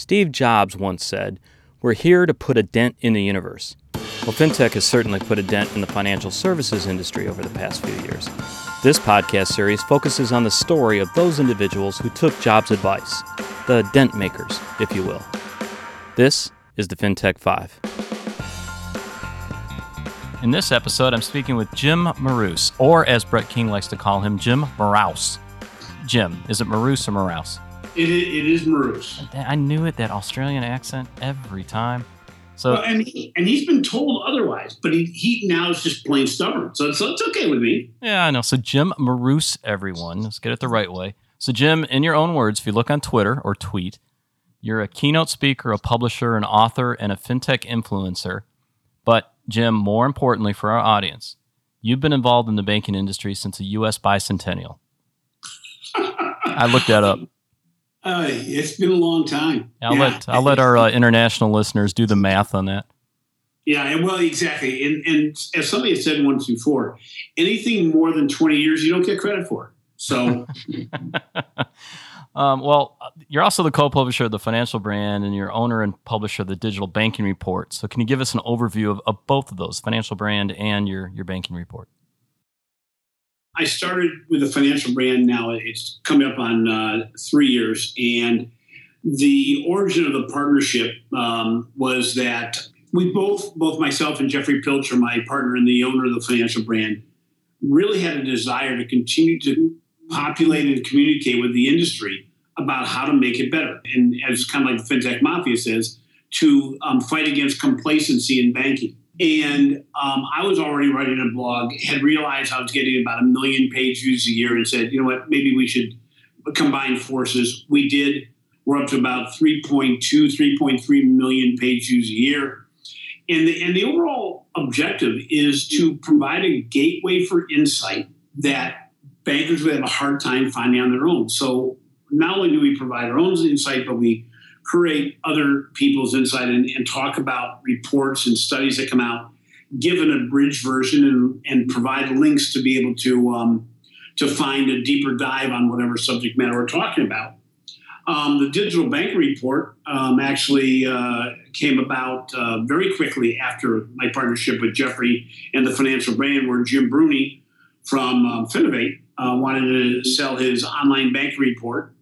Steve Jobs once said, We're here to put a dent in the universe. Well, FinTech has certainly put a dent in the financial services industry over the past few years. This podcast series focuses on the story of those individuals who took Jobs' advice, the dent makers, if you will. This is the FinTech 5. In this episode, I'm speaking with Jim Marous, or as Brett King likes to call him, Jim Moraus. Jim, is it Marous or Moraus? It is, it is Marous. I knew it, that Australian accent, every time. So, well, and he, and he's been told otherwise, but he, he now is just plain stubborn. So, so it's okay with me. Yeah, I know. So Jim Marous, everyone, let's get it the right way. So Jim, in your own words, if you look on Twitter or tweet, you're a keynote speaker, a publisher, an author, and a fintech influencer. But Jim, more importantly for our audience, you've been involved in the banking industry since the U.S. bicentennial. I looked that up. Uh, it's been a long time. I'll yeah. let I'll let our uh, international listeners do the math on that. Yeah, well, exactly. And, and as somebody has said once before, anything more than twenty years, you don't get credit for. So, um, well, you're also the co-publisher of the Financial Brand, and you're owner and publisher of the Digital Banking Report. So, can you give us an overview of, of both of those, Financial Brand and your your banking report? I started with a financial brand now. It's coming up on uh, three years. And the origin of the partnership um, was that we both, both myself and Jeffry Pilcher, my partner and the owner of the financial brand, really had a desire to continue to populate and communicate with the industry about how to make it better. And as kind of like the FinTech Mafia says, to um, fight against complacency in banking. And um, I was already writing a blog, had realized I was getting about a million page views a year, and said, you know what, maybe we should combine forces. We did. We're up to about 3.2, 3.3 million page views a year. And the, and the overall objective is to provide a gateway for insight that bankers would have a hard time finding on their own. So not only do we provide our own insight, but we create other people's insight and, and talk about reports and studies that come out, give an abridged version and, and provide links to be able to um, to find a deeper dive on whatever subject matter we're talking about. Um, the digital bank report um, actually uh, came about uh, very quickly after my partnership with Jeffry and the financial brand, where Jim Bruene from um, Finovate uh, wanted to sell his online bank report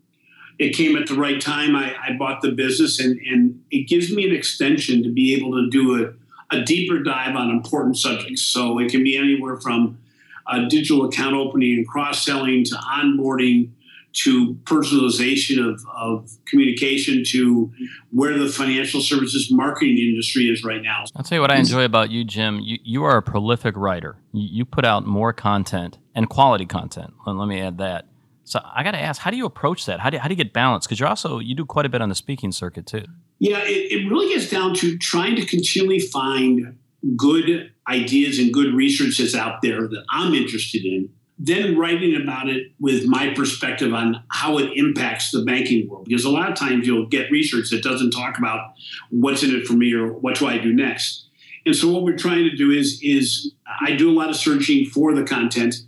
it came at the right time. I, I bought the business, and, and it gives me an extension to be able to do a, a deeper dive on important subjects. So it can be anywhere from uh, digital account opening and cross selling to onboarding to personalization of, of communication to where the financial services marketing industry is right now. I'll tell you what I enjoy about you, Jim. You, you are a prolific writer. You, put out more content and quality content. Let, let me add that so I got to ask, how do you approach that? How do how do you get balance? Because you're also you do quite a bit on the speaking circuit too. Yeah, it, it really gets down to trying to continually find good ideas and good research that's out there that I'm interested in. Then writing about it with my perspective on how it impacts the banking world. Because a lot of times you'll get research that doesn't talk about what's in it for me or what do I do next. And so what we're trying to do is is I do a lot of searching for the content.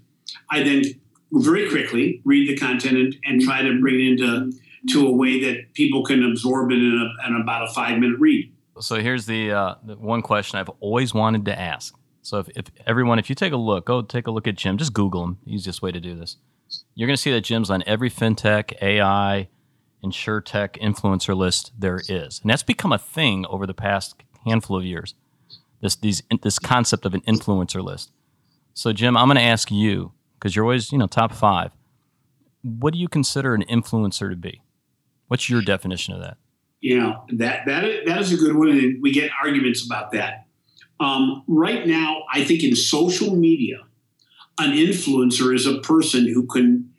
I then very quickly read the content and, and try to bring it into to a way that people can absorb it in, a, in about a five minute read. So here's the, uh, the, one question I've always wanted to ask. So if, if everyone, if you take a look, go take a look at Jim. Just Google him. Easiest way to do this. You're going to see that Jim's on every fintech, AI, insurtech influencer list there is, and that's become a thing over the past handful of years. This these this concept of an influencer list. So Jim, I'm going to ask you because you're always, you know, top five. What do you consider an influencer to be? What's your definition of that? You know, that that is, that is a good one, and we get arguments about that. Um, right now, I think in social media, an influencer is a person who can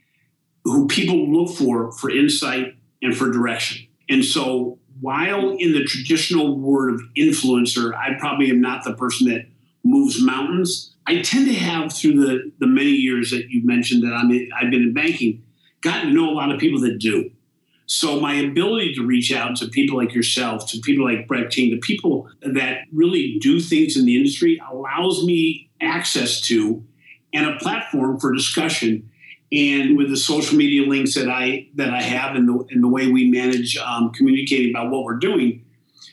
who people look for for insight and for direction. And so, while in the traditional word of influencer, I probably am not the person that moves mountains. I tend to have through the, the many years that you mentioned that I'm in, I've been in banking, gotten to know a lot of people that do. So my ability to reach out to people like yourself, to people like Brett King, to people that really do things in the industry allows me access to and a platform for discussion and with the social media links that I that I have and the and the way we manage um, communicating about what we're doing,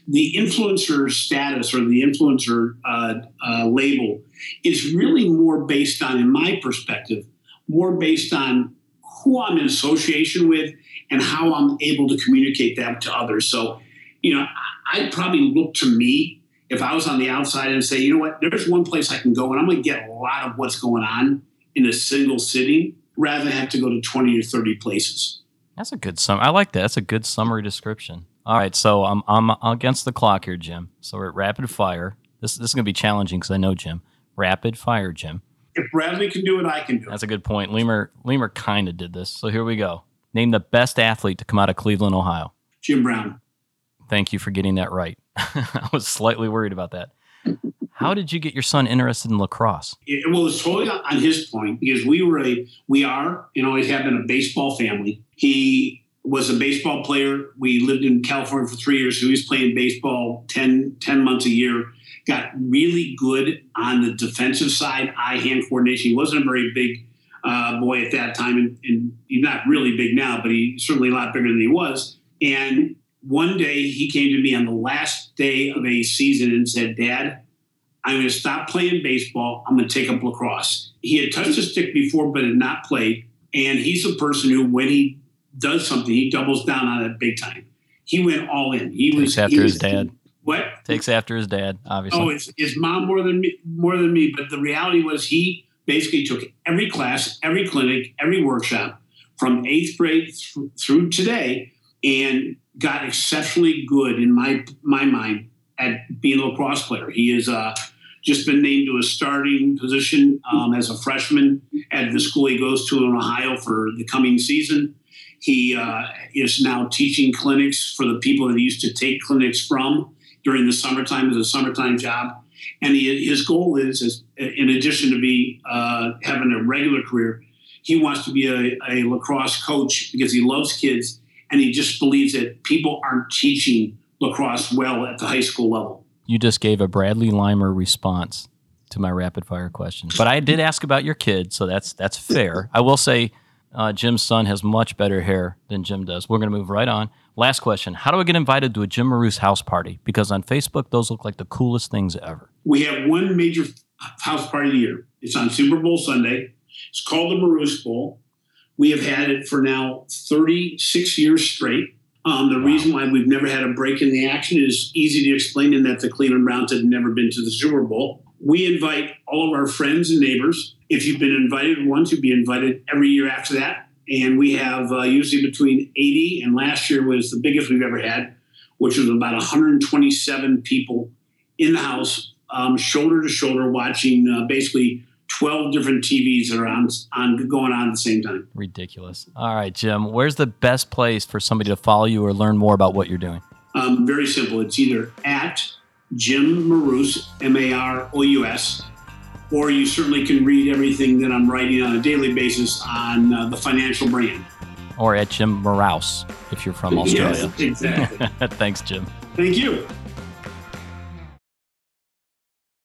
the influencer status or the influencer uh, uh, label is really more based on, in my perspective, more based on who I'm in association with and how I'm able to communicate that to others. So, you know, I'd probably look to me if I was on the outside and say, you know what, there's one place I can go and I'm going to get a lot of what's going on in a single sitting rather than have to go to 20 or 30 places. That's a good sum. I like that. That's a good summary description. All right, so I'm I'm against the clock here, Jim. So we're at rapid fire. This this is going to be challenging because I know Jim. Rapid fire, Jim. If Bradley can do it, I can do it. That's a good point. Leimer Leimer kind of did this. So here we go. Name the best athlete to come out of Cleveland, Ohio. Jim Brown. Thank you for getting that right. I was slightly worried about that. How did you get your son interested in lacrosse? It, well, it's totally on his point because we were a, we are, and always have been a baseball family. He was a baseball player. We lived in California for three years, so he was playing baseball 10, 10 months a year. Got really good on the defensive side, eye hand coordination. He wasn't a very big uh, boy at that time, and, and he's not really big now, but he's certainly a lot bigger than he was. And one day he came to me on the last day of a season and said, Dad, I'm going to stop playing baseball. I'm going to take up lacrosse. He had touched a stick before, but had not played. And he's a person who, when he does something, he doubles down on it big time. He went all in. He Takes was after he his was- dad. What? Takes after his dad, obviously. Oh, his, his mom more than me, more than me. But the reality was, he basically took every class, every clinic, every workshop from eighth grade th- through today, and got exceptionally good in my my mind at being a lacrosse player. He is uh, just been named to a starting position um, as a freshman at the school he goes to in Ohio for the coming season. He uh, is now teaching clinics for the people that he used to take clinics from during the summertime as a summertime job. And he, his goal is, is, in addition to be uh, having a regular career, he wants to be a, a lacrosse coach because he loves kids and he just believes that people aren't teaching lacrosse well at the high school level. you just gave a Bradley Leimer response to my rapid fire question. But I did ask about your kid, so that's that's fair. I will say uh, Jim's son has much better hair than Jim does. We're going to move right on. Last question: How do I get invited to a Jim Marous house party? Because on Facebook, those look like the coolest things ever. We have one major house party a year. It's on Super Bowl Sunday. It's called the Marous Bowl. We have had it for now 36 years straight. Um, the reason why we've never had a break in the action is easy to explain in that the Cleveland Browns had never been to the Super Bowl. We invite all of our friends and neighbors. If you've been invited once, you'll be invited every year after that. And we have uh, usually between 80 and last year was the biggest we've ever had, which was about 127 people in the house, um, shoulder to shoulder, watching uh, basically 12 different TVs that are on, on going on at the same time. Ridiculous. All right, Jim. Where's the best place for somebody to follow you or learn more about what you're doing? Um, very simple. It's either at Jim Marous, M A R O U S, or you certainly can read everything that I'm writing on a daily basis on uh, the financial brand. Or at Jim Marouse if you're from Australia. Yes, exactly. Thanks, Jim. Thank you.